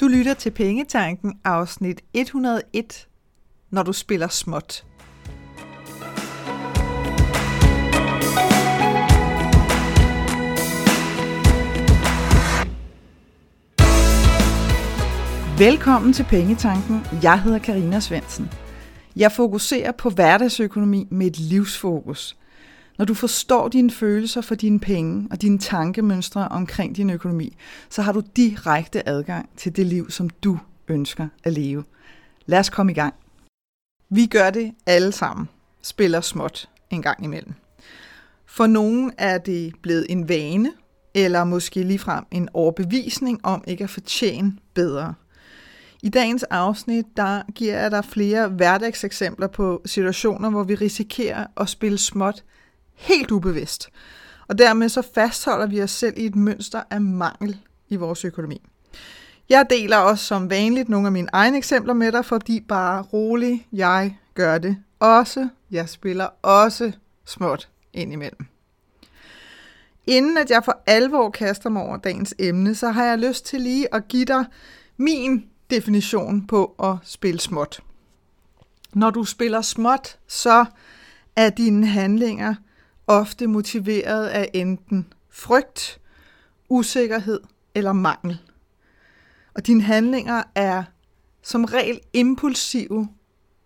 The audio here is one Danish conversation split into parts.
Du lytter til Pengetanken afsnit 101, når du spiller småt. Velkommen til Pengetanken. Jeg hedder Karina Svensen. Jeg fokuserer på hverdagsøkonomi med et livsfokus. Når du forstår dine følelser for dine penge og dine tankemønstre omkring din økonomi, så har du direkte adgang til det liv, som du ønsker at leve. Lad os komme i gang. Vi gør det alle sammen. Spiller småt en gang imellem. For nogen er det blevet en vane, eller måske ligefrem en overbevisning om ikke at fortjene bedre – i dagens afsnit, der giver jeg dig flere hverdagseksempler på situationer, hvor vi risikerer at spille småt helt ubevidst. Og dermed så fastholder vi os selv i et mønster af mangel i vores økonomi. Jeg deler også som vanligt nogle af mine egne eksempler med dig, fordi bare rolig, jeg gør det også. Jeg spiller også småt indimellem. Inden at jeg for alvor kaster mig over dagens emne, så har jeg lyst til lige at give dig min definition på at spille småt. Når du spiller småt, så er dine handlinger ofte motiveret af enten frygt, usikkerhed eller mangel. Og dine handlinger er som regel impulsive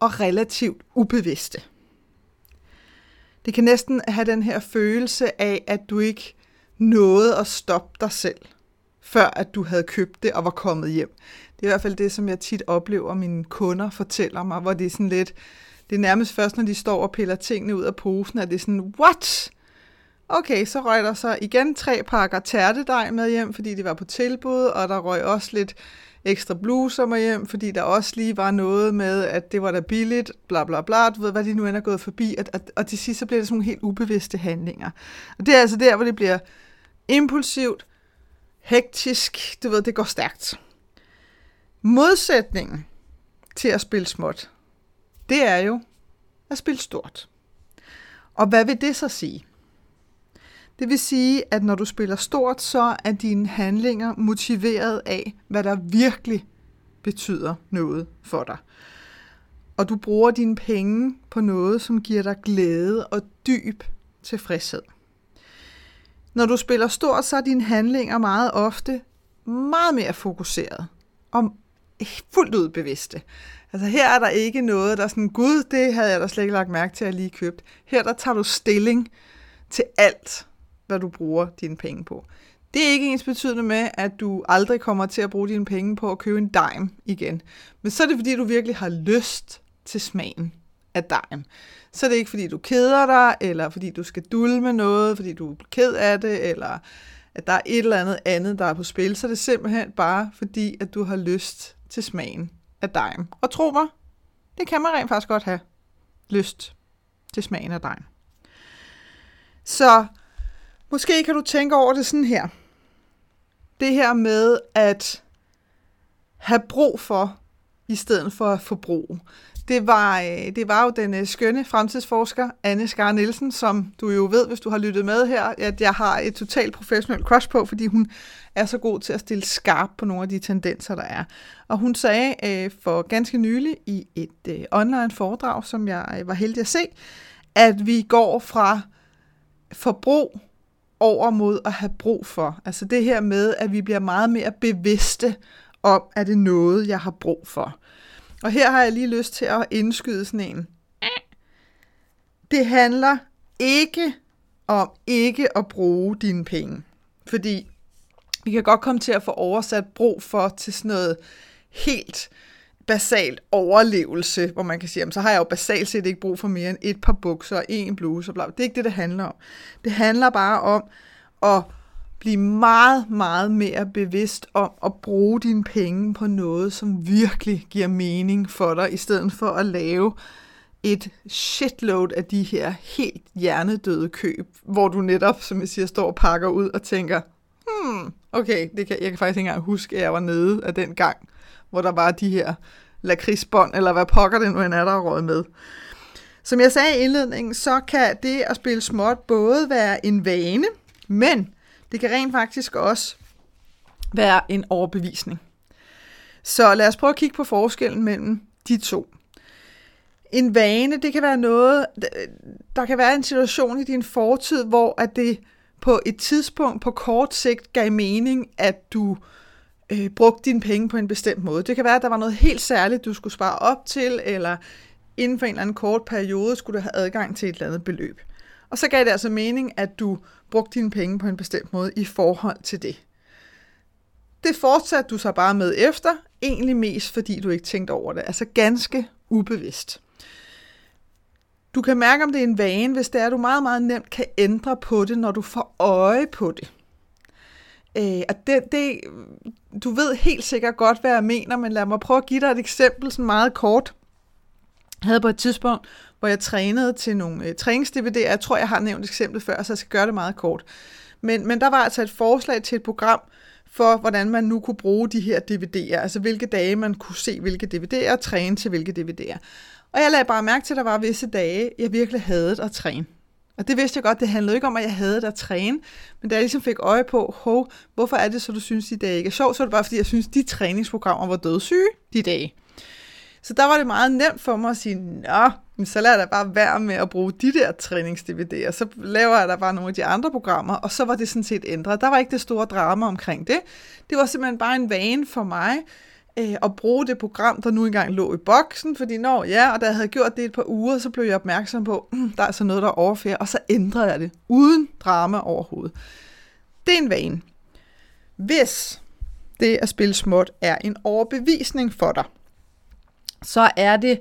og relativt ubevidste. Det kan næsten have den her følelse af, at du ikke nåede at stoppe dig selv, før at du havde købt det og var kommet hjem. Det er i hvert fald det, som jeg tit oplever, mine kunder fortæller mig, hvor det er sådan lidt, det er nærmest først, når de står og piller tingene ud af posen, at det er sådan, what? Okay, så røg der så igen tre pakker tærtedej med hjem, fordi det var på tilbud, og der røg også lidt ekstra bluser med hjem, fordi der også lige var noget med, at det var da billigt, bla bla bla, du ved, hvad de nu end er gået forbi, at, at, og til sidst så bliver det sådan nogle helt ubevidste handlinger. Og det er altså der, hvor det bliver impulsivt, hektisk, du ved, det går stærkt. Modsætningen til at spille småt, det er jo at spille stort. Og hvad vil det så sige? Det vil sige, at når du spiller stort, så er dine handlinger motiveret af, hvad der virkelig betyder noget for dig. Og du bruger dine penge på noget, som giver dig glæde og dyb tilfredshed. Når du spiller stort, så er dine handlinger meget ofte meget mere fokuseret og fuldt ud bevidste. Altså her er der ikke noget, der er sådan, gud, det havde jeg da slet ikke lagt mærke til, at jeg lige købt. Her der tager du stilling til alt, hvad du bruger dine penge på. Det er ikke ens betydende med, at du aldrig kommer til at bruge dine penge på at købe en dime igen. Men så er det, fordi du virkelig har lyst til smagen af dime. Så er det ikke, fordi du keder dig, eller fordi du skal dulme noget, fordi du er ked af det, eller at der er et eller andet andet, der er på spil. Så er det simpelthen bare fordi, at du har lyst til smagen af dime. Og tro mig, det kan man rent faktisk godt have lyst til smagen af dejen. Så måske kan du tænke over det sådan her. Det her med at have brug for, i stedet for at forbruge. Det var, øh, det var jo den øh, skønne fremtidsforsker, Anne Skar Nielsen, som du jo ved, hvis du har lyttet med her, at jeg har et totalt professionelt crush på, fordi hun er så god til at stille skarp på nogle af de tendenser, der er. Og hun sagde øh, for ganske nylig i et øh, online foredrag, som jeg øh, var heldig at se, at vi går fra forbrug over mod at have brug for. Altså det her med, at vi bliver meget mere bevidste om, at det er noget, jeg har brug for. Og her har jeg lige lyst til at indskyde sådan en. Det handler ikke om ikke at bruge dine penge. Fordi vi kan godt komme til at få oversat brug for til sådan noget helt basalt overlevelse, hvor man kan sige, jamen, så har jeg jo basalt set ikke brug for mere end et par bukser og en bluse. Og bla. Det er ikke det, det handler om. Det handler bare om at blive meget, meget mere bevidst om at bruge dine penge på noget, som virkelig giver mening for dig, i stedet for at lave et shitload af de her helt hjernedøde køb, hvor du netop, som jeg siger, står og pakker ud og tænker, hmm, okay, det kan, jeg kan faktisk ikke engang huske, at jeg var nede af den gang, hvor der var de her lakridsbånd, eller hvad pokker det nu end er, der er råd med. Som jeg sagde i indledningen, så kan det at spille småt både være en vane, men det kan rent faktisk også være en overbevisning. Så lad os prøve at kigge på forskellen mellem de to. En vane, det kan være noget, der kan være en situation i din fortid, hvor at det på et tidspunkt på kort sigt gav mening, at du øh, brugte dine penge på en bestemt måde. Det kan være, at der var noget helt særligt, du skulle spare op til, eller inden for en eller anden kort periode skulle du have adgang til et eller andet beløb. Og så gav det altså mening, at du brugte dine penge på en bestemt måde i forhold til det. Det fortsatte du så bare med efter, egentlig mest fordi du ikke tænkte over det, altså ganske ubevidst. Du kan mærke, om det er en vane, hvis det er, at du meget, meget nemt kan ændre på det, når du får øje på det. Øh, og det, det, du ved helt sikkert godt, hvad jeg mener, men lad mig prøve at give dig et eksempel, sådan meget kort. Jeg havde på et tidspunkt, hvor jeg trænede til nogle øh, træningsdvd'er. Jeg tror, jeg har nævnt eksemplet før, så jeg skal gøre det meget kort. Men, men der var altså et forslag til et program, for hvordan man nu kunne bruge de her DVD'er, altså hvilke dage man kunne se hvilke DVD'er og træne til hvilke DVD'er. Og jeg lagde bare mærke til, at der var visse dage, jeg virkelig havde at træne. Og det vidste jeg godt, det handlede ikke om, at jeg havde at træne, men da jeg ligesom fik øje på, hov, hvorfor er det så, du synes, de dage ikke er sjovt, så er det bare, fordi jeg synes, de træningsprogrammer var dødssyge de dage. Så der var det meget nemt for mig at sige, nå, så lader jeg da bare være med at bruge de der trænings-DVD'er, så laver jeg da bare nogle af de andre programmer, og så var det sådan set ændret. Der var ikke det store drama omkring det. Det var simpelthen bare en vane for mig, øh, at bruge det program, der nu engang lå i boksen, fordi når ja, og da jeg havde gjort det et par uger, så blev jeg opmærksom på, mm, der er altså noget, der overfører, og så ændrede jeg det, uden drama overhovedet. Det er en vane. Hvis det at spille småt er en overbevisning for dig, så er det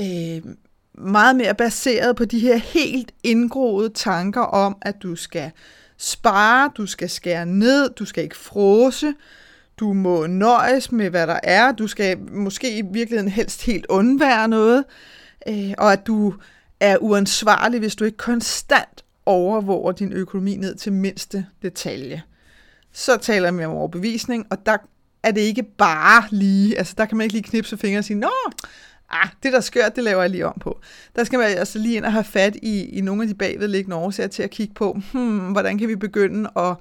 øh, meget mere baseret på de her helt indgroede tanker om, at du skal spare, du skal skære ned, du skal ikke frose, du må nøjes med, hvad der er, du skal måske i virkeligheden helst helt undvære noget, øh, og at du er uansvarlig, hvis du ikke konstant overvåger din økonomi ned til mindste detalje. Så taler vi om overbevisning, og der er det ikke bare lige, altså der kan man ikke lige knipse fingre og sige, nå, ah, det der skørt, det laver jeg lige om på. Der skal man altså lige ind og have fat i, i nogle af de bagvedliggende årsager til at kigge på, hmm, hvordan kan vi begynde at,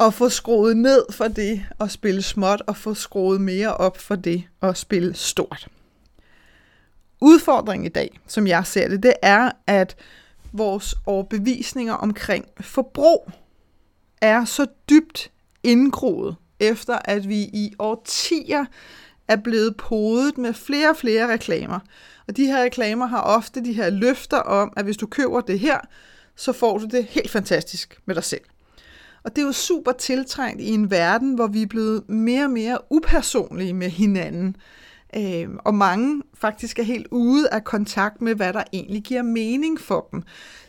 at få skruet ned for det at spille småt, og få skruet mere op for det at spille stort. Udfordringen i dag, som jeg ser det, det er, at vores overbevisninger omkring forbrug er så dybt indgroet efter at vi i årtier er blevet podet med flere og flere reklamer. Og de her reklamer har ofte de her løfter om, at hvis du køber det her, så får du det helt fantastisk med dig selv. Og det er jo super tiltrængt i en verden, hvor vi er blevet mere og mere upersonlige med hinanden. Øh, og mange faktisk er helt ude af kontakt med, hvad der egentlig giver mening for dem.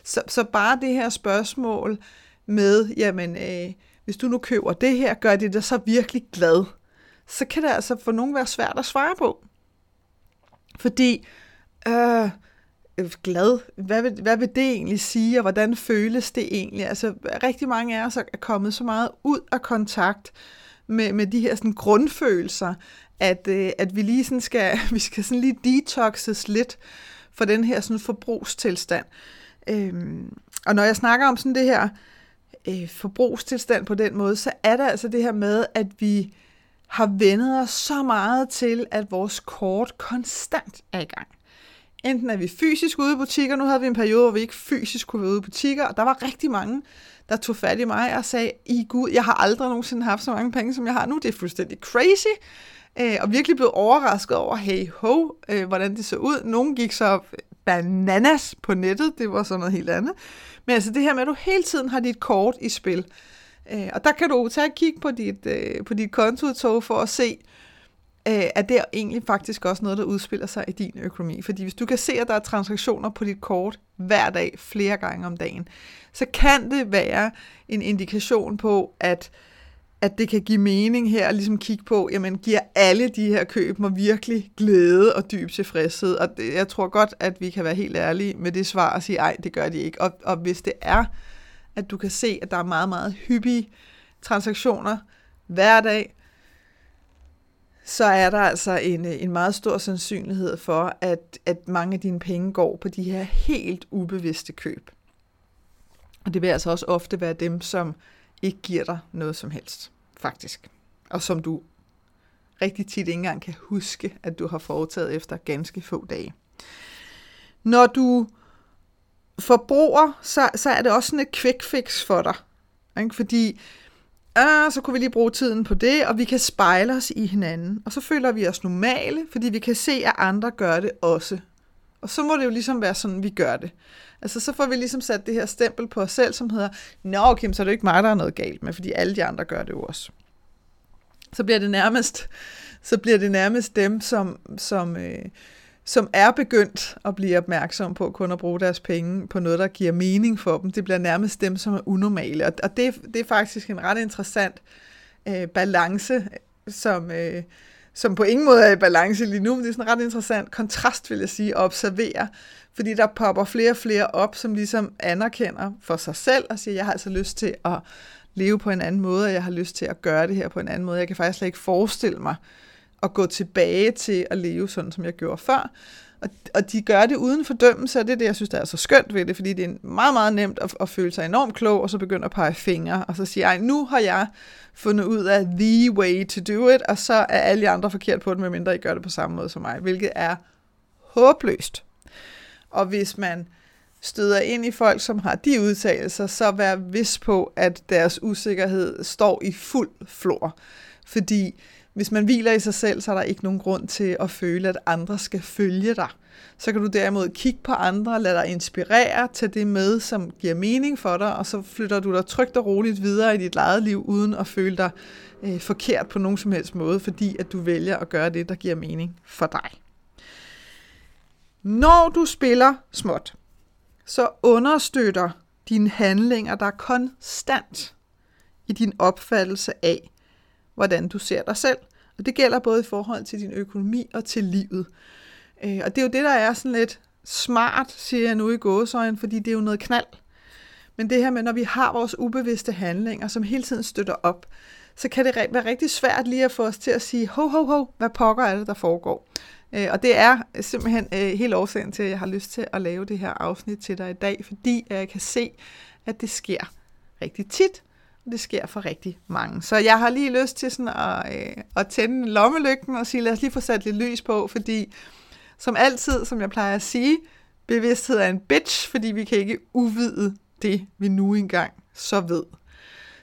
Så, så bare det her spørgsmål med, jamen, øh, hvis du nu køber det her, gør det dig så virkelig glad? Så kan det altså for nogen være svært at svare på. Fordi, øh, øh, glad, hvad vil, hvad vil det egentlig sige, og hvordan føles det egentlig? Altså, rigtig mange af os er kommet så meget ud af kontakt med, med de her sådan, grundfølelser, at, øh, at vi lige sådan skal, vi skal sådan lige detoxes lidt for den her sådan forbrugstilstand. Øhm, og når jeg snakker om sådan det her øh, forbrugstilstand på den måde, så er det altså det her med, at vi har vendet os så meget til, at vores kort konstant er i gang. Enten er vi fysisk ude i butikker, nu havde vi en periode, hvor vi ikke fysisk kunne være ude i butikker, og der var rigtig mange, der tog fat i mig og sagde, i Gud, jeg har aldrig nogensinde haft så mange penge, som jeg har nu, det er fuldstændig crazy, øh, og virkelig blevet overrasket over, hey ho, øh, hvordan det så ud. Nogle gik så bananas på nettet, det var sådan noget helt andet. Men altså det her med, at du hele tiden har dit kort i spil. Øh, og der kan du tage et kig på dit, øh, på dit kontoudtog for at se, øh, at det er egentlig faktisk også noget, der udspiller sig i din økonomi. Fordi hvis du kan se, at der er transaktioner på dit kort hver dag, flere gange om dagen, så kan det være en indikation på, at at det kan give mening her at ligesom kigge på, jamen giver alle de her køb mig virkelig glæde og dyb tilfredshed? Og det, jeg tror godt, at vi kan være helt ærlige med det svar og sige, ej, det gør de ikke. Og, og hvis det er, at du kan se, at der er meget, meget hyppige transaktioner hver dag, så er der altså en, øh, en meget stor sandsynlighed for, at, at mange af dine penge går på de her helt ubevidste køb. Og det vil altså også ofte være dem, som ikke giver dig noget som helst, faktisk. Og som du rigtig tit ikke engang kan huske, at du har foretaget efter ganske få dage. Når du forbruger, så, så er det også sådan et quick fix for dig. Ikke? Fordi ah, så kunne vi lige bruge tiden på det, og vi kan spejle os i hinanden. Og så føler vi os normale, fordi vi kan se, at andre gør det også. Og så må det jo ligesom være sådan, vi gør det. Altså, så får vi ligesom sat det her stempel på os selv, som hedder, Nå, okay, så er det ikke mig, der er noget galt med, fordi alle de andre gør det jo også. Så bliver det nærmest, så bliver det nærmest dem, som, som, øh, som er begyndt at blive opmærksom på kun at bruge deres penge på noget, der giver mening for dem. Det bliver nærmest dem, som er unormale. Og, og det, det er faktisk en ret interessant øh, balance, som, øh, som på ingen måde er i balance lige nu, men det er sådan en ret interessant kontrast, vil jeg sige, at observere, fordi der popper flere og flere op, som ligesom anerkender for sig selv og siger, jeg har altså lyst til at leve på en anden måde, og jeg har lyst til at gøre det her på en anden måde. Jeg kan faktisk slet ikke forestille mig at gå tilbage til at leve sådan, som jeg gjorde før. Og, og de gør det uden fordømmelse, og det er det, jeg synes, der er så skønt ved det, fordi det er meget, meget nemt at, at føle sig enormt klog, og så begynde at pege fingre, og så sige, ej, nu har jeg fundet ud af the way to do it, og så er alle andre forkert på det, medmindre I gør det på samme måde som mig, hvilket er håbløst. Og hvis man støder ind i folk, som har de udtalelser, så vær vis på, at deres usikkerhed står i fuld flor. Fordi hvis man hviler i sig selv, så er der ikke nogen grund til at føle, at andre skal følge dig. Så kan du derimod kigge på andre, lade dig inspirere, tage det med, som giver mening for dig, og så flytter du dig trygt og roligt videre i dit eget liv, uden at føle dig øh, forkert på nogen som helst måde, fordi at du vælger at gøre det, der giver mening for dig. Når du spiller småt, så understøtter dine handlinger dig konstant i din opfattelse af, hvordan du ser dig selv. Og det gælder både i forhold til din økonomi og til livet. Øh, og det er jo det, der er sådan lidt smart, siger jeg nu i gåsøjen, fordi det er jo noget knald. Men det her med, når vi har vores ubevidste handlinger, som hele tiden støtter op, så kan det være rigtig svært lige at få os til at sige, ho, ho, ho, hvad pokker er det, der foregår? Øh, og det er simpelthen øh, helt årsagen til, at jeg har lyst til at lave det her afsnit til dig i dag, fordi jeg kan se, at det sker rigtig tit, det sker for rigtig mange. Så jeg har lige lyst til sådan at, øh, at tænde lommelygten og sige, lad os lige få sat lidt lys på, fordi som altid, som jeg plejer at sige, bevidsthed er en bitch, fordi vi kan ikke uvide det, vi nu engang så ved.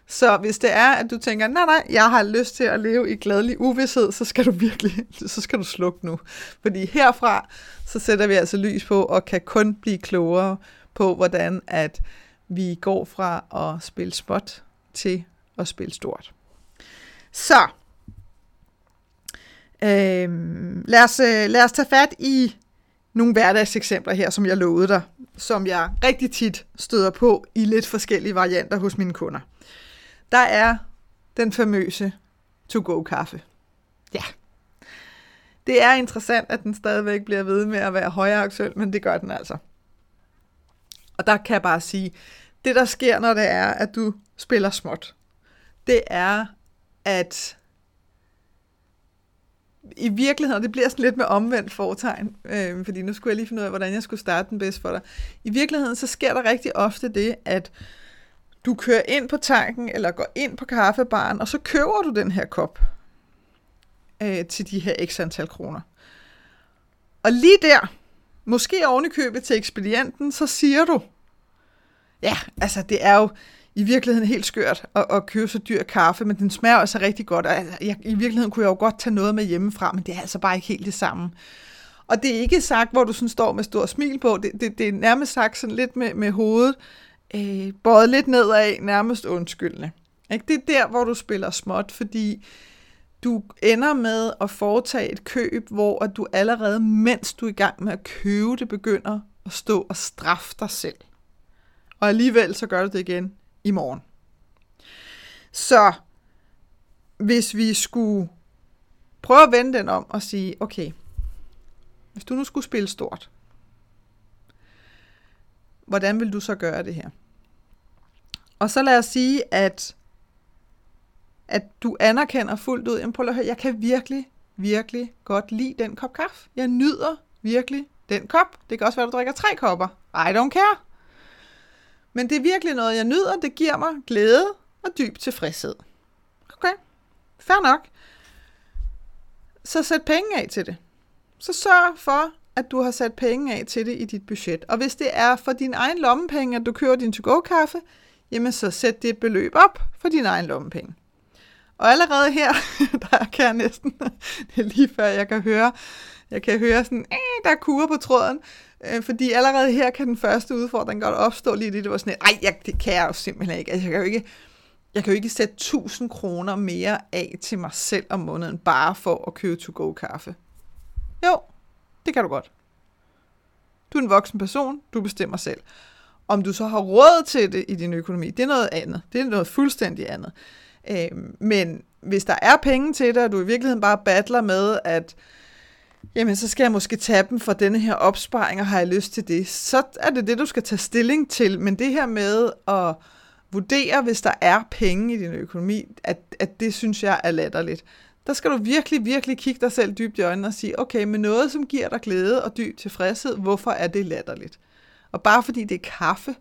Så hvis det er, at du tænker, nej, nej, jeg har lyst til at leve i glædelig uvidshed, så skal du virkelig, så skal du slukke nu. Fordi herfra, så sætter vi altså lys på, og kan kun blive klogere på, hvordan at vi går fra at spille spot til at spille stort. Så, øh, lad, os, øh, lad os tage fat i nogle hverdagseksempler her, som jeg lovede dig, som jeg rigtig tit støder på i lidt forskellige varianter hos mine kunder. Der er den famøse to-go-kaffe. Ja. Det er interessant, at den stadigvæk bliver ved med at være højere aktuel, men det gør den altså. Og der kan jeg bare sige, det der sker, når det er, at du spiller småt, det er, at i virkeligheden, det bliver sådan lidt med omvendt foretegn, øh, fordi nu skulle jeg lige finde ud af, hvordan jeg skulle starte den bedst for dig. I virkeligheden, så sker der rigtig ofte det, at du kører ind på tanken, eller går ind på kaffebaren, og så køber du den her kop øh, til de her x antal kroner. Og lige der, måske oven i købet til ekspedienten, så siger du, ja, altså det er jo i virkeligheden helt skørt at, at købe så dyr kaffe, men den smager altså rigtig godt. Og altså, jeg, I virkeligheden kunne jeg jo godt tage noget med hjemmefra, men det er altså bare ikke helt det samme. Og det er ikke sagt, hvor du sådan står med stor smil på. Det, det, det er nærmest sagt sådan lidt med, med hovedet øh, bøjet lidt nedad, nærmest undskyldende. Ikke? Det er der, hvor du spiller småt, fordi du ender med at foretage et køb, hvor at du allerede, mens du er i gang med at købe det, begynder at stå og straffe dig selv. Og alligevel så gør du det igen i morgen. Så hvis vi skulle prøve at vende den om og sige, okay, hvis du nu skulle spille stort, hvordan vil du så gøre det her? Og så lad os sige, at, at du anerkender fuldt ud, jamen prøv at høre, jeg kan virkelig, virkelig godt lide den kop kaffe. Jeg nyder virkelig den kop. Det kan også være, at du drikker tre kopper. I don't care. Men det er virkelig noget, jeg nyder. Det giver mig glæde og dyb tilfredshed. Okay, fair nok. så sæt penge af til det. Så sørg for, at du har sat penge af til det i dit budget. Og hvis det er for din egen lommepenge, at du kører din to-go-kaffe, jamen så sæt det beløb op for din egen lommepenge. Og allerede her, der kan jeg næsten, det er lige før jeg kan høre, jeg kan høre sådan, øh, der er kurer på tråden, øh, fordi allerede her kan den første udfordring godt opstå lige det, det var sådan, ej, jeg, det kan jeg jo simpelthen ikke. Altså, jeg kan jo ikke, jeg kan jo ikke sætte 1000 kroner mere af til mig selv om måneden, bare for at købe to-go-kaffe. Jo, det kan du godt. Du er en voksen person, du bestemmer selv. Om du så har råd til det i din økonomi, det er noget andet. Det er noget fuldstændig andet. Øh, men hvis der er penge til det, og du i virkeligheden bare battler med, at jamen, så skal jeg måske tage dem for denne her opsparing, og har jeg lyst til det, så er det det, du skal tage stilling til. Men det her med at vurdere, hvis der er penge i din økonomi, at, at det synes jeg er latterligt. Der skal du virkelig, virkelig kigge dig selv dybt i øjnene og sige, okay, med noget, som giver dig glæde og dyb tilfredshed, hvorfor er det latterligt? Og bare fordi det er kaffe,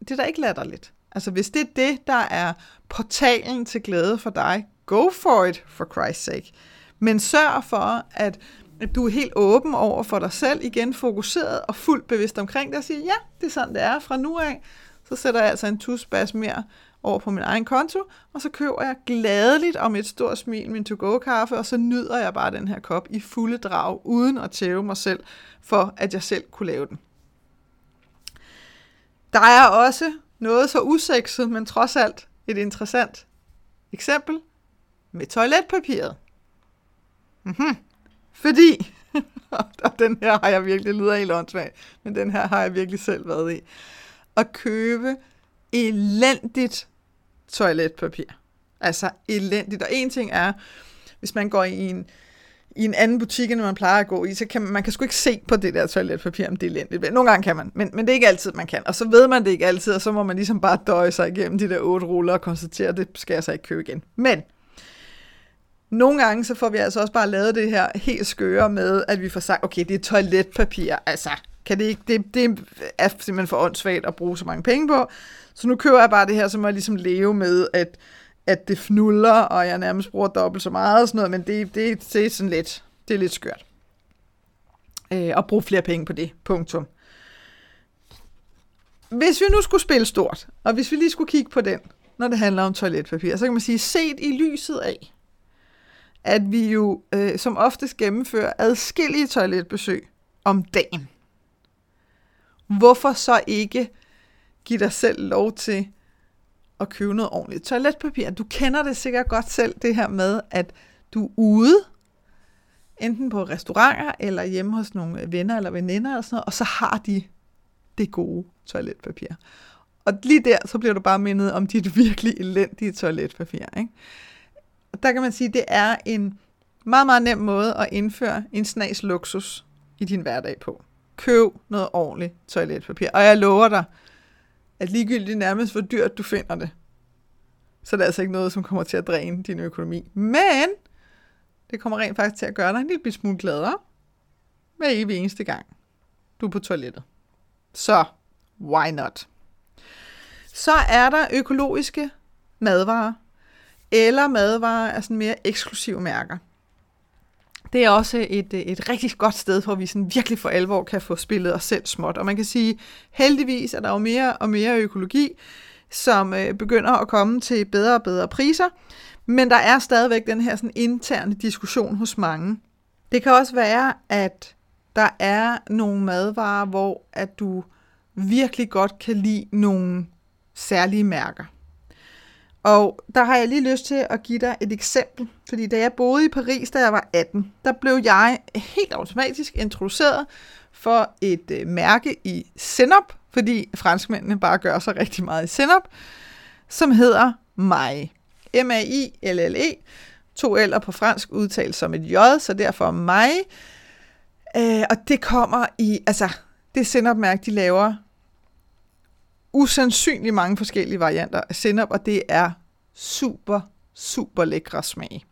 det er da ikke latterligt. Altså hvis det er det, der er portalen til glæde for dig, go for it, for Christ's sake. Men sørg for, at, du er helt åben over for dig selv, igen fokuseret og fuldt bevidst omkring det, og siger, ja, det er sådan, det er fra nu af. Så sætter jeg altså en tusbas mere over på min egen konto, og så køber jeg gladeligt om et stort smil min to-go-kaffe, og så nyder jeg bare den her kop i fulde drag, uden at tæve mig selv, for at jeg selv kunne lave den. Der er også noget så usekset, men trods alt et interessant eksempel med toiletpapiret. Mm-hmm. Fordi, og den her har jeg virkelig lyder helt åndssvagt, men den her har jeg virkelig selv været i, at købe elendigt toiletpapir. Altså elendigt. Og en ting er, hvis man går i en, i en anden butik, end man plejer at gå i, så kan man, man kan sgu ikke se på det der toiletpapir, om det er elendigt. Nogle gange kan man, men, men det er ikke altid, man kan. Og så ved man det ikke altid, og så må man ligesom bare døje sig igennem de der otte ruller og konstatere, at det skal jeg så ikke købe igen. Men nogle gange så får vi altså også bare lavet det her helt skøre med, at vi får sagt, okay, det er toiletpapir, altså, kan det ikke, det, det er simpelthen for åndssvagt at bruge så mange penge på, så nu kører jeg bare det her, så må jeg ligesom leve med, at, at det fnuller, og jeg nærmest bruger dobbelt så meget og sådan noget, men det, det, det er sådan lidt, det er lidt skørt. Øh, og bruge flere penge på det, punktum. Hvis vi nu skulle spille stort, og hvis vi lige skulle kigge på den, når det handler om toiletpapir, så kan man sige, set i lyset af, at vi jo øh, som oftest gennemfører adskillige toiletbesøg om dagen. Hvorfor så ikke give dig selv lov til at købe noget ordentligt toiletpapir? Du kender det sikkert godt selv, det her med, at du er ude, enten på restauranter eller hjemme hos nogle venner eller veninder eller sådan noget, og så har de det gode toiletpapir. Og lige der, så bliver du bare mindet om dit virkelig elendige toiletpapir. Ikke? Der kan man sige, at det er en meget, meget nem måde at indføre en snas luksus i din hverdag på. Køb noget ordentligt toiletpapir. Og jeg lover dig, at ligegyldigt nærmest hvor dyrt du finder det, så det er altså ikke noget, som kommer til at dræne din økonomi. Men det kommer rent faktisk til at gøre dig en lille smule gladere hver evig eneste gang, du er på toilettet. Så, why not? Så er der økologiske madvarer, eller madvarer af sådan mere eksklusive mærker. Det er også et, øh, et rigtig godt sted, hvor vi sådan virkelig for alvor kan få spillet os selv småt. Og man kan sige, heldigvis er der jo mere og mere økologi, som øh, begynder at komme til bedre og bedre priser. Men der er stadigvæk den her sådan interne diskussion hos mange. Det kan også være, at der er nogle madvarer, hvor at du virkelig godt kan lide nogle særlige mærker. Og der har jeg lige lyst til at give dig et eksempel, fordi da jeg boede i Paris, da jeg var 18, der blev jeg helt automatisk introduceret for et øh, mærke i Senop, fordi franskmændene bare gør så rigtig meget i Senop, som hedder Mai. M-A-I-L-L-E. To L'er på fransk udtalt som et J, så derfor Mai. Øh, og det kommer i, altså, det Senop-mærke, de laver usandsynligt mange forskellige varianter af sennep, og det er super, super lækre smag.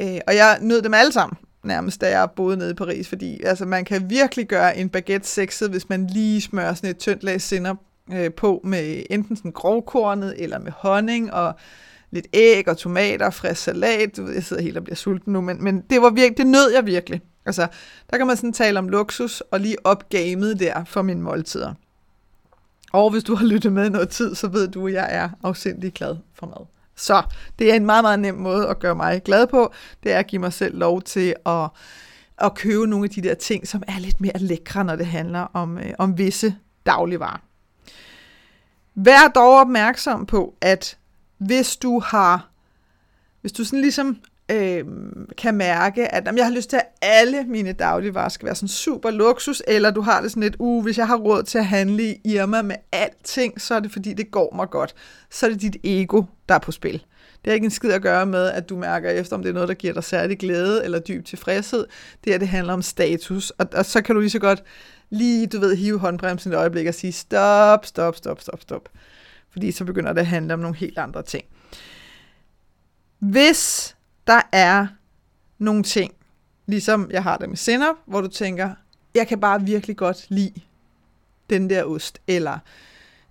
Øh, og jeg nød dem alle sammen, nærmest da jeg boede nede i Paris, fordi altså, man kan virkelig gøre en baguette sexet, hvis man lige smører sådan et tyndt lag sennep øh, på med enten sådan grovkornet eller med honning, og lidt æg og tomater frisk salat. Du ved, jeg sidder helt og bliver sulten nu, men, men det var virkelig, det nød jeg virkelig. Altså, der kan man sådan tale om luksus og lige opgamet der for mine måltider. Og hvis du har lyttet med noget tid, så ved du, at jeg er afsindig glad for mad. Så det er en meget, meget nem måde at gøre mig glad på. Det er at give mig selv lov til at, at købe nogle af de der ting, som er lidt mere lækre, når det handler om, øh, om visse dagligvarer. Vær dog opmærksom på, at hvis du har, hvis du sådan ligesom øh, kan mærke, at jamen, jeg har lyst til, at alle mine dagligvarer skal være sådan super luksus, eller du har det sådan lidt, uh, hvis jeg har råd til at handle i Irma med alting, så er det fordi, det går mig godt. Så er det dit ego, der er på spil. Det har ikke en skid at gøre med, at du mærker efter, om det er noget, der giver dig særlig glæde eller dyb tilfredshed. Det her, det handler om status. Og, og så kan du lige så godt lige, du ved, hive håndbremsen et øjeblik og sige, stop, stop, stop, stop, stop. Fordi så begynder det at handle om nogle helt andre ting. Hvis der er nogle ting, ligesom jeg har det med sinop, hvor du tænker, jeg kan bare virkelig godt lide den der ost, eller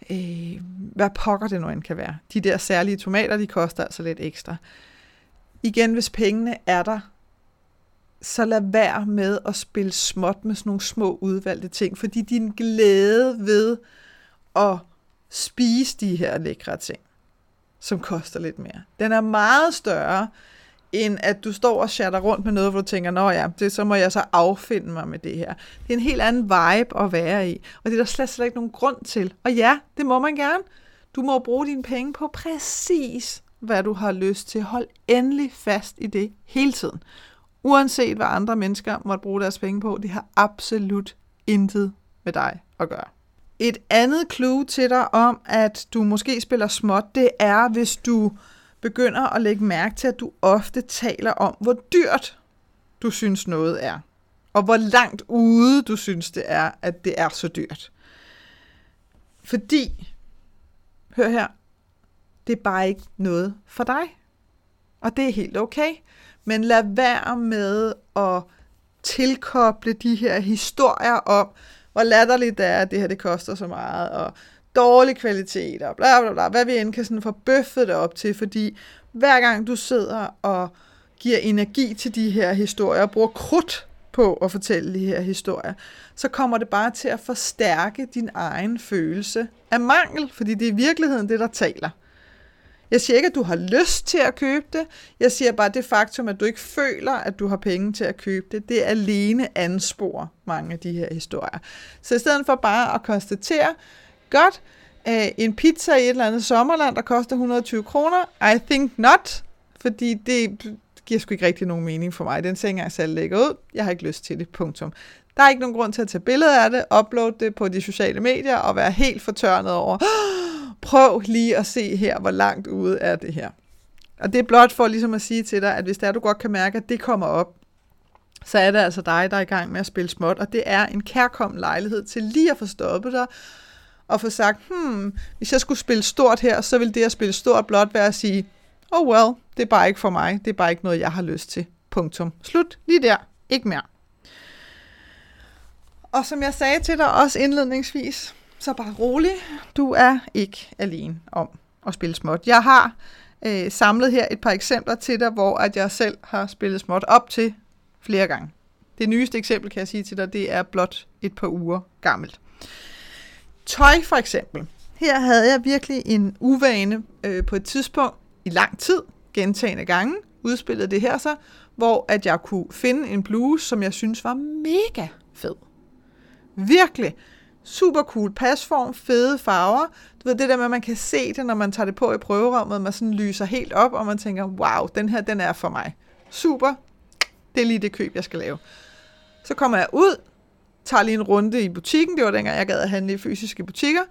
øh, hvad pokker det nu end kan være. De der særlige tomater, de koster altså lidt ekstra. Igen, hvis pengene er der, så lad være med at spille småt med sådan nogle små udvalgte ting, fordi din glæde ved at spise de her lækre ting, som koster lidt mere, den er meget større, end at du står og chatter rundt med noget, hvor du tænker, nå ja, det, så må jeg så affinde mig med det her. Det er en helt anden vibe at være i, og det er der slet, slet ikke nogen grund til. Og ja, det må man gerne. Du må bruge dine penge på præcis, hvad du har lyst til. Hold endelig fast i det hele tiden. Uanset hvad andre mennesker måtte bruge deres penge på, det har absolut intet med dig at gøre. Et andet clue til dig om, at du måske spiller småt, det er, hvis du begynder at lægge mærke til, at du ofte taler om, hvor dyrt du synes noget er. Og hvor langt ude du synes det er, at det er så dyrt. Fordi, hør her, det er bare ikke noget for dig. Og det er helt okay. Men lad være med at tilkoble de her historier om, hvor latterligt det er, at det her det koster så meget, og dårlig kvalitet, og bla bla bla, hvad vi end kan sådan få bøffet det op til, fordi hver gang du sidder og giver energi til de her historier, og bruger krudt på at fortælle de her historier, så kommer det bare til at forstærke din egen følelse af mangel, fordi det er i virkeligheden det, der taler. Jeg siger ikke, at du har lyst til at købe det. Jeg siger bare det faktum, at du ikke føler, at du har penge til at købe det. Det er alene anspor mange af de her historier. Så i stedet for bare at konstatere, godt, øh, en pizza i et eller andet sommerland, der koster 120 kroner, I think not, fordi det giver sgu ikke rigtig nogen mening for mig. Den ser ikke engang selv lægger ud. Jeg har ikke lyst til det. Punktum. Der er ikke nogen grund til at tage billeder af det, uploade det på de sociale medier og være helt fortørnet over, prøv lige at se her, hvor langt ude er det her. Og det er blot for ligesom at sige til dig, at hvis der er, du godt kan mærke, at det kommer op, så er det altså dig, der er i gang med at spille småt, og det er en kærkommen lejlighed til lige at få stoppet dig, og få sagt, hmm, hvis jeg skulle spille stort her, så ville det at spille stort blot være at sige, oh well, det er bare ikke for mig, det er bare ikke noget, jeg har lyst til. Punktum. Slut. Lige der. Ikke mere. Og som jeg sagde til dig også indledningsvis, så bare rolig. Du er ikke alene om at spille småt. Jeg har øh, samlet her et par eksempler til dig, hvor at jeg selv har spillet småt op til flere gange. Det nyeste eksempel, kan jeg sige til dig, det er blot et par uger gammelt. Tøj for eksempel. Her havde jeg virkelig en uvane øh, på et tidspunkt i lang tid, gentagende gange, udspillede det her så, hvor at jeg kunne finde en bluse, som jeg synes var mega fed. Virkelig super cool pasform, fede farver. Du ved, det der med, at man kan se det, når man tager det på i prøverummet, man sådan lyser helt op, og man tænker, wow, den her, den er for mig. Super, det er lige det køb, jeg skal lave. Så kommer jeg ud, tager lige en runde i butikken, det var dengang, jeg gad at handle i fysiske butikker,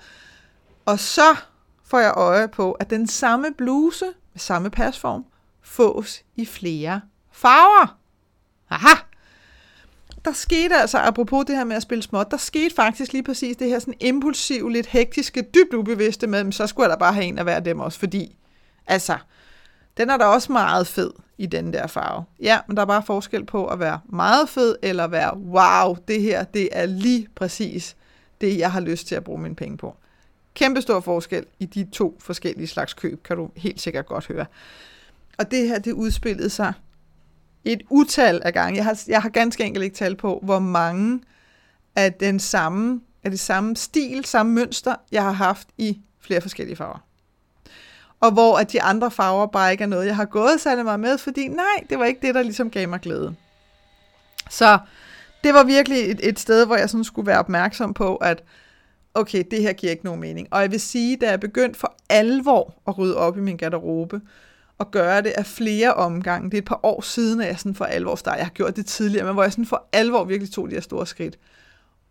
og så får jeg øje på, at den samme bluse med samme pasform fås i flere farver. Aha! Der skete altså, apropos det her med at spille småt, der skete faktisk lige præcis det her sådan impulsive, lidt hektiske, dybt ubevidste med, så skulle jeg da bare have en af hver dem også, fordi, altså, den er da også meget fed i den der farve. Ja, men der er bare forskel på at være meget fed, eller være, wow, det her, det er lige præcis det, jeg har lyst til at bruge mine penge på. kæmpe stor forskel i de to forskellige slags køb, kan du helt sikkert godt høre. Og det her, det udspillede sig et utal af gange. Jeg har, jeg har ganske enkelt ikke tal på, hvor mange af den samme, af det samme stil, samme mønster, jeg har haft i flere forskellige farver. Og hvor at de andre farver bare ikke er noget, jeg har gået særlig meget med, fordi nej, det var ikke det, der ligesom gav mig glæde. Så det var virkelig et, et sted, hvor jeg sådan skulle være opmærksom på, at okay, det her giver ikke nogen mening. Og jeg vil sige, da jeg begyndte for alvor at rydde op i min garderobe, og gøre det af flere omgange. Det er et par år siden, at jeg sådan for alvor startede. Jeg har gjort det tidligere, men hvor jeg sådan for alvor virkelig tog de her store skridt.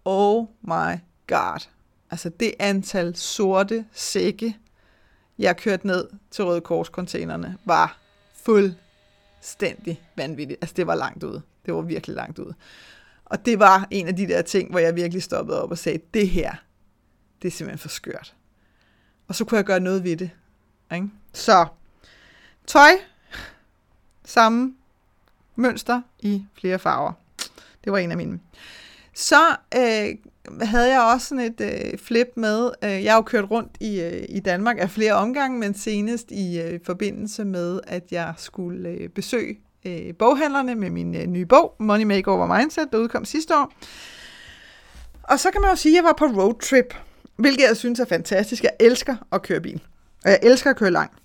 Oh my god. Altså det antal sorte sække, jeg kørte ned til Røde Kors-containerne, var fuldstændig vanvittigt. Altså det var langt ude. Det var virkelig langt ude. Og det var en af de der ting, hvor jeg virkelig stoppede op og sagde, det her, det er simpelthen for skørt. Og så kunne jeg gøre noget ved det. Ikke? Så tøj, samme mønster i flere farver. Det var en af mine. Så øh, havde jeg også sådan et øh, flip med. Øh, jeg har jo kørt rundt i, øh, i Danmark af flere omgange, men senest i øh, forbindelse med, at jeg skulle øh, besøge øh, boghandlerne med min øh, nye bog, Money Makeover Mindset, der udkom sidste år. Og så kan man jo sige, at jeg var på roadtrip, hvilket jeg synes er fantastisk. Jeg elsker at køre bil, og jeg elsker at køre langt.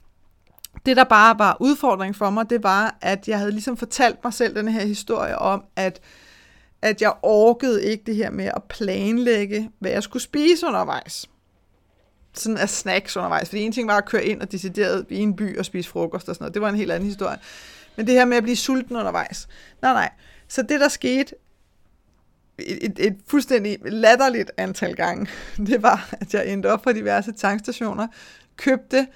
Det, der bare var udfordring for mig, det var, at jeg havde ligesom fortalt mig selv den her historie om, at, at jeg orkede ikke det her med at planlægge, hvad jeg skulle spise undervejs. Sådan af snacks undervejs. Fordi en ting var at køre ind og decideret i en by og spise frokost og sådan noget. Det var en helt anden historie. Men det her med at blive sulten undervejs. Nej, nej. Så det, der skete et, et, et fuldstændig latterligt antal gange, det var, at jeg endte op på diverse tankstationer, købte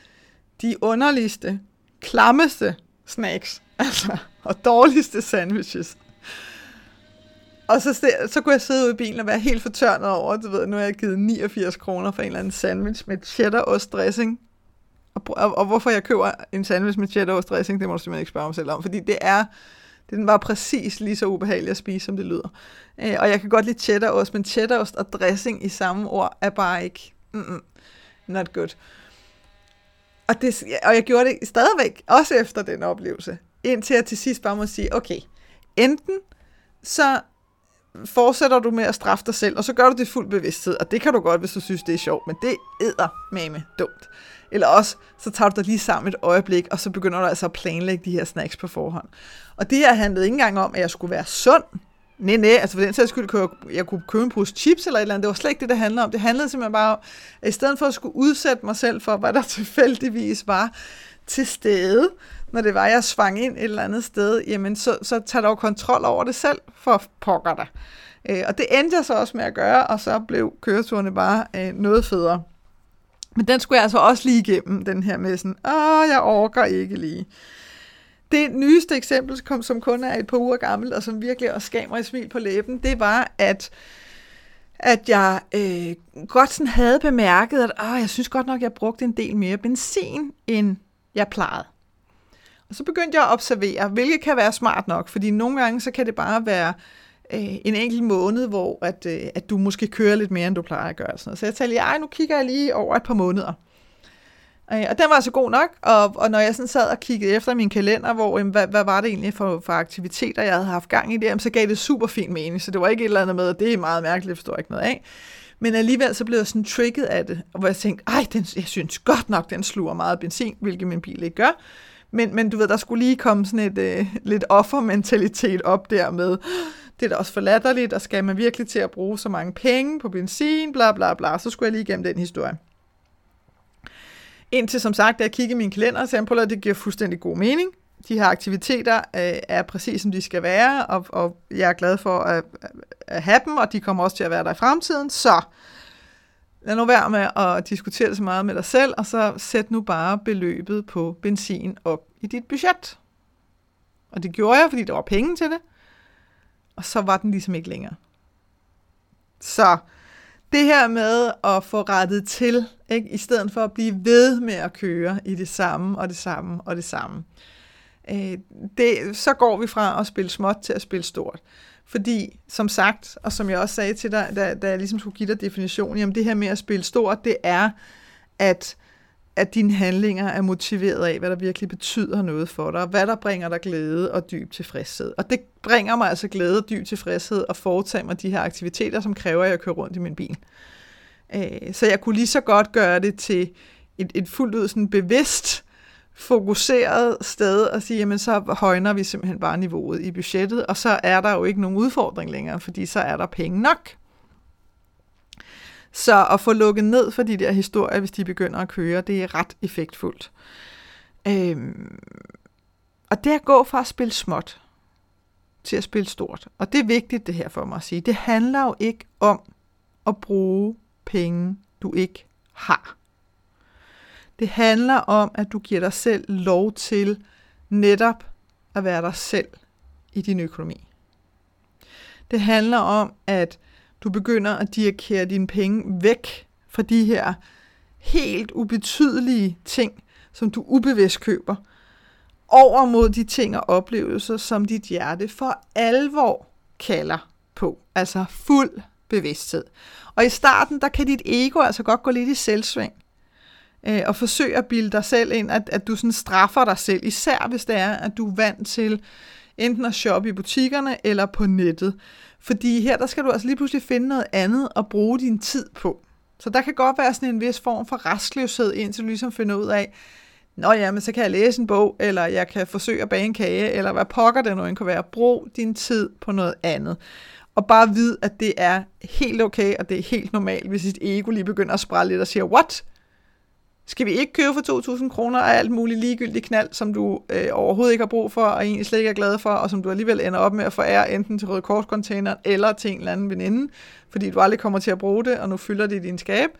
de underligste, klammeste snacks, altså, og dårligste sandwiches. Og så, så kunne jeg sidde ude i bilen og være helt fortørnet over, du ved, nu har jeg givet 89 kroner for en eller anden sandwich med cheddar dressing. Og, og, og hvorfor jeg køber en sandwich med cheddar dressing, det må du simpelthen ikke spørge mig selv om, fordi det er, den var præcis lige så ubehagelig at spise, som det lyder. Øh, og jeg kan godt lide cheddarost, men cheddarost og dressing i samme ord er bare ikke, mm-mm, not good. Og, det, og jeg gjorde det stadigvæk, også efter den oplevelse, indtil jeg til sidst bare må sige, okay, enten så fortsætter du med at straffe dig selv, og så gør du det fuld bevidsthed, og det kan du godt, hvis du synes, det er sjovt, men det æder mame dumt. Eller også, så tager du dig lige sammen et øjeblik, og så begynder du altså at planlægge de her snacks på forhånd. Og det her handlede ikke engang om, at jeg skulle være sund. Nej, nej, altså for den sags skyld, jeg, jeg kunne købe en pose chips eller et eller andet. Det var slet ikke det, det handlede om. Det handlede simpelthen bare om, at i stedet for at skulle udsætte mig selv for, hvad der tilfældigvis var til stede, når det var, jeg svang ind et eller andet sted, jamen så, så tager dog kontrol over det selv for pokker dig. Øh, og det endte jeg så også med at gøre, og så blev køreturene bare øh, noget federe. Men den skulle jeg altså også lige igennem, den her med sådan, åh, jeg orker ikke lige. Det nyeste eksempel, som, som kun er et par uger gammelt, og som virkelig også gav mig et smil på læben, det var, at at jeg øh, godt sådan havde bemærket, at åh, jeg synes godt nok, jeg brugte en del mere benzin, end jeg plejede. Og så begyndte jeg at observere, hvilket kan være smart nok, fordi nogle gange så kan det bare være øh, en enkelt måned, hvor at, øh, at du måske kører lidt mere, end du plejer at gøre. Sådan noget. Så jeg talte, ej, nu kigger jeg lige over et par måneder. Øh, og den var altså god nok, og, og når jeg sådan sad og kiggede efter min kalender, hvor jamen, hvad, hvad var det egentlig for, for aktiviteter, jeg havde haft gang i det, jamen, så gav det super fin mening, så det var ikke et eller andet med, at det er meget mærkeligt, det forstår jeg ikke noget af. Men alligevel så blev jeg sådan trigget af det, hvor jeg tænkte, ej, den, jeg synes godt nok, den sluger meget benzin, hvilket min bil ikke gør. Men, men du ved, der skulle lige komme sådan et øh, lidt offermentalitet op der med, det er da også for latterligt, og skal man virkelig til at bruge så mange penge på benzin, bla bla bla, så skulle jeg lige igennem den historie. Indtil som sagt, da jeg kiggede i min kalender, så sagde, at det giver fuldstændig god mening. De her aktiviteter øh, er præcis som de skal være, og, og jeg er glad for at, at have dem, og de kommer også til at være der i fremtiden. Så lad nu være med at diskutere det så meget med dig selv, og så sæt nu bare beløbet på benzin op i dit budget. Og det gjorde jeg, fordi der var penge til det, og så var den ligesom ikke længere. Så det her med at få rettet til, ikke, i stedet for at blive ved med at køre i det samme og det samme og det samme. Øh, det, så går vi fra at spille småt til at spille stort. Fordi, som sagt, og som jeg også sagde til dig, da, da jeg ligesom skulle give dig definitionen, jamen det her med at spille stort, det er, at, at dine handlinger er motiveret af, hvad der virkelig betyder noget for dig, hvad der bringer dig glæde og dyb tilfredshed. Og det bringer mig altså glæde og dyb tilfredshed at foretage mig de her aktiviteter, som kræver, at jeg kører rundt i min bil. Øh, så jeg kunne lige så godt gøre det til et, et fuldt ud sådan bevidst fokuseret sted og sige, jamen så højner vi simpelthen bare niveauet i budgettet, og så er der jo ikke nogen udfordring længere, fordi så er der penge nok. Så at få lukket ned for de der historier, hvis de begynder at køre, det er ret effektfuldt. Øhm, og det at gå fra at spille småt til at spille stort, og det er vigtigt det her for mig at sige, det handler jo ikke om at bruge penge, du ikke har. Det handler om, at du giver dig selv lov til netop at være dig selv i din økonomi. Det handler om, at du begynder at dirigere dine penge væk fra de her helt ubetydelige ting, som du ubevidst køber, over mod de ting og oplevelser, som dit hjerte for alvor kalder på. Altså fuld bevidsthed. Og i starten, der kan dit ego altså godt gå lidt i selvsving øh, og forsøge at bilde dig selv ind, at, at du sådan straffer dig selv, især hvis det er, at du er vant til enten at shoppe i butikkerne eller på nettet. Fordi her, der skal du altså lige pludselig finde noget andet at bruge din tid på. Så der kan godt være sådan en vis form for restløshed, indtil du ligesom finder ud af, Nå ja, men så kan jeg læse en bog, eller jeg kan forsøge at bage en kage, eller hvad pokker det nu end kan være. Brug din tid på noget andet. Og bare vid, at det er helt okay, og det er helt normalt, hvis dit ego lige begynder at sprælle lidt og siger, what? Skal vi ikke købe for 2.000 kroner af alt muligt ligegyldigt knald, som du øh, overhovedet ikke har brug for, og egentlig slet ikke er glad for, og som du alligevel ender op med at forære enten til Røde Kors-containeren eller til en eller anden veninde, fordi du aldrig kommer til at bruge det, og nu fylder det i din skab.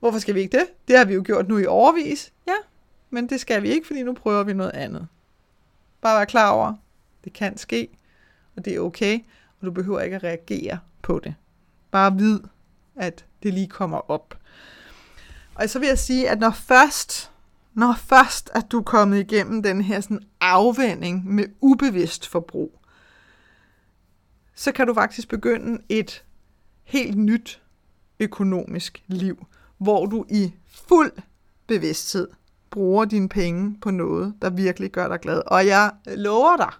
Hvorfor skal vi ikke det? Det har vi jo gjort nu i overvis. Ja, men det skal vi ikke, fordi nu prøver vi noget andet. Bare vær klar over, det kan ske, og det er okay, og du behøver ikke at reagere på det. Bare vid, at det lige kommer op. Og så vil jeg sige, at når først, når først at du er kommet igennem den her sådan afvænding med ubevidst forbrug, så kan du faktisk begynde et helt nyt økonomisk liv, hvor du i fuld bevidsthed bruger dine penge på noget, der virkelig gør dig glad. Og jeg lover dig,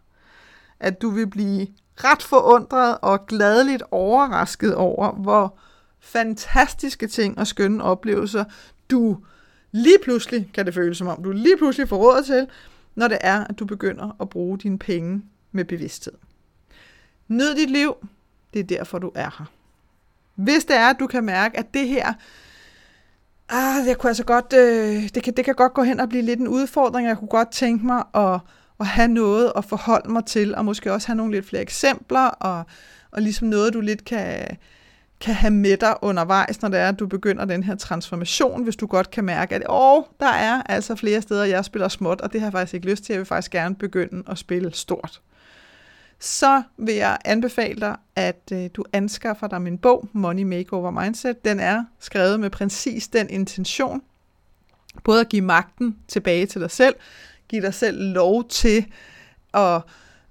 at du vil blive ret forundret og gladeligt overrasket over, hvor fantastiske ting og skønne oplevelser, du lige pludselig, kan det føles som om, du lige pludselig får råd til, når det er, at du begynder at bruge dine penge med bevidsthed. Nyd dit liv, det er derfor, du er her. Hvis det er, at du kan mærke, at det her, ah, jeg kunne altså godt, øh, det, kan, det kan godt gå hen og blive lidt en udfordring, jeg kunne godt tænke mig at, at have noget at forholde mig til, og måske også have nogle lidt flere eksempler, og, og ligesom noget, du lidt kan, kan have med dig undervejs, når det er, at du begynder den her transformation, hvis du godt kan mærke, at åh, der er altså flere steder, jeg spiller småt, og det har jeg faktisk ikke lyst til, jeg vil faktisk gerne begynde at spille stort. Så vil jeg anbefale dig, at øh, du anskaffer dig min bog, Money Makeover Mindset. Den er skrevet med præcis den intention, både at give magten tilbage til dig selv, give dig selv lov til at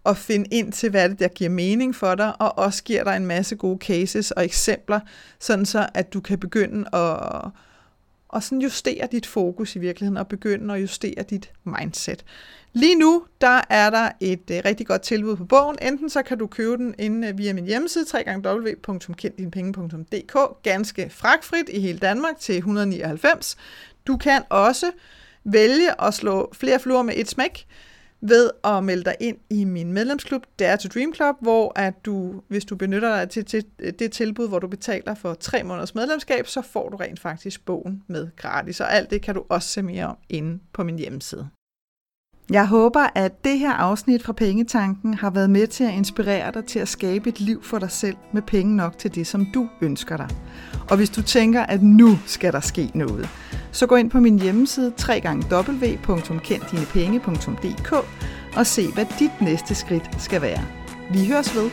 at finde ind til, hvad det der giver mening for dig, og også giver dig en masse gode cases og eksempler, sådan så at du kan begynde at, at sådan justere dit fokus i virkeligheden, og begynde at justere dit mindset. Lige nu, der er der et uh, rigtig godt tilbud på bogen. Enten så kan du købe den inde øh, via min hjemmeside, www.kenddinepenge.dk, ganske fragtfrit i hele Danmark til 199. Du kan også vælge at slå flere fluer med et smæk, ved at melde dig ind i min medlemsklub, Dare to Dream Club, hvor at du, hvis du benytter dig til, til det tilbud, hvor du betaler for tre måneders medlemskab, så får du rent faktisk bogen med gratis. Og alt det kan du også se mere om inde på min hjemmeside. Jeg håber, at det her afsnit fra Pengetanken har været med til at inspirere dig til at skabe et liv for dig selv med penge nok til det, som du ønsker dig. Og hvis du tænker, at nu skal der ske noget, så gå ind på min hjemmeside www.kenddinepenge.dk og se, hvad dit næste skridt skal være. Vi høres ved.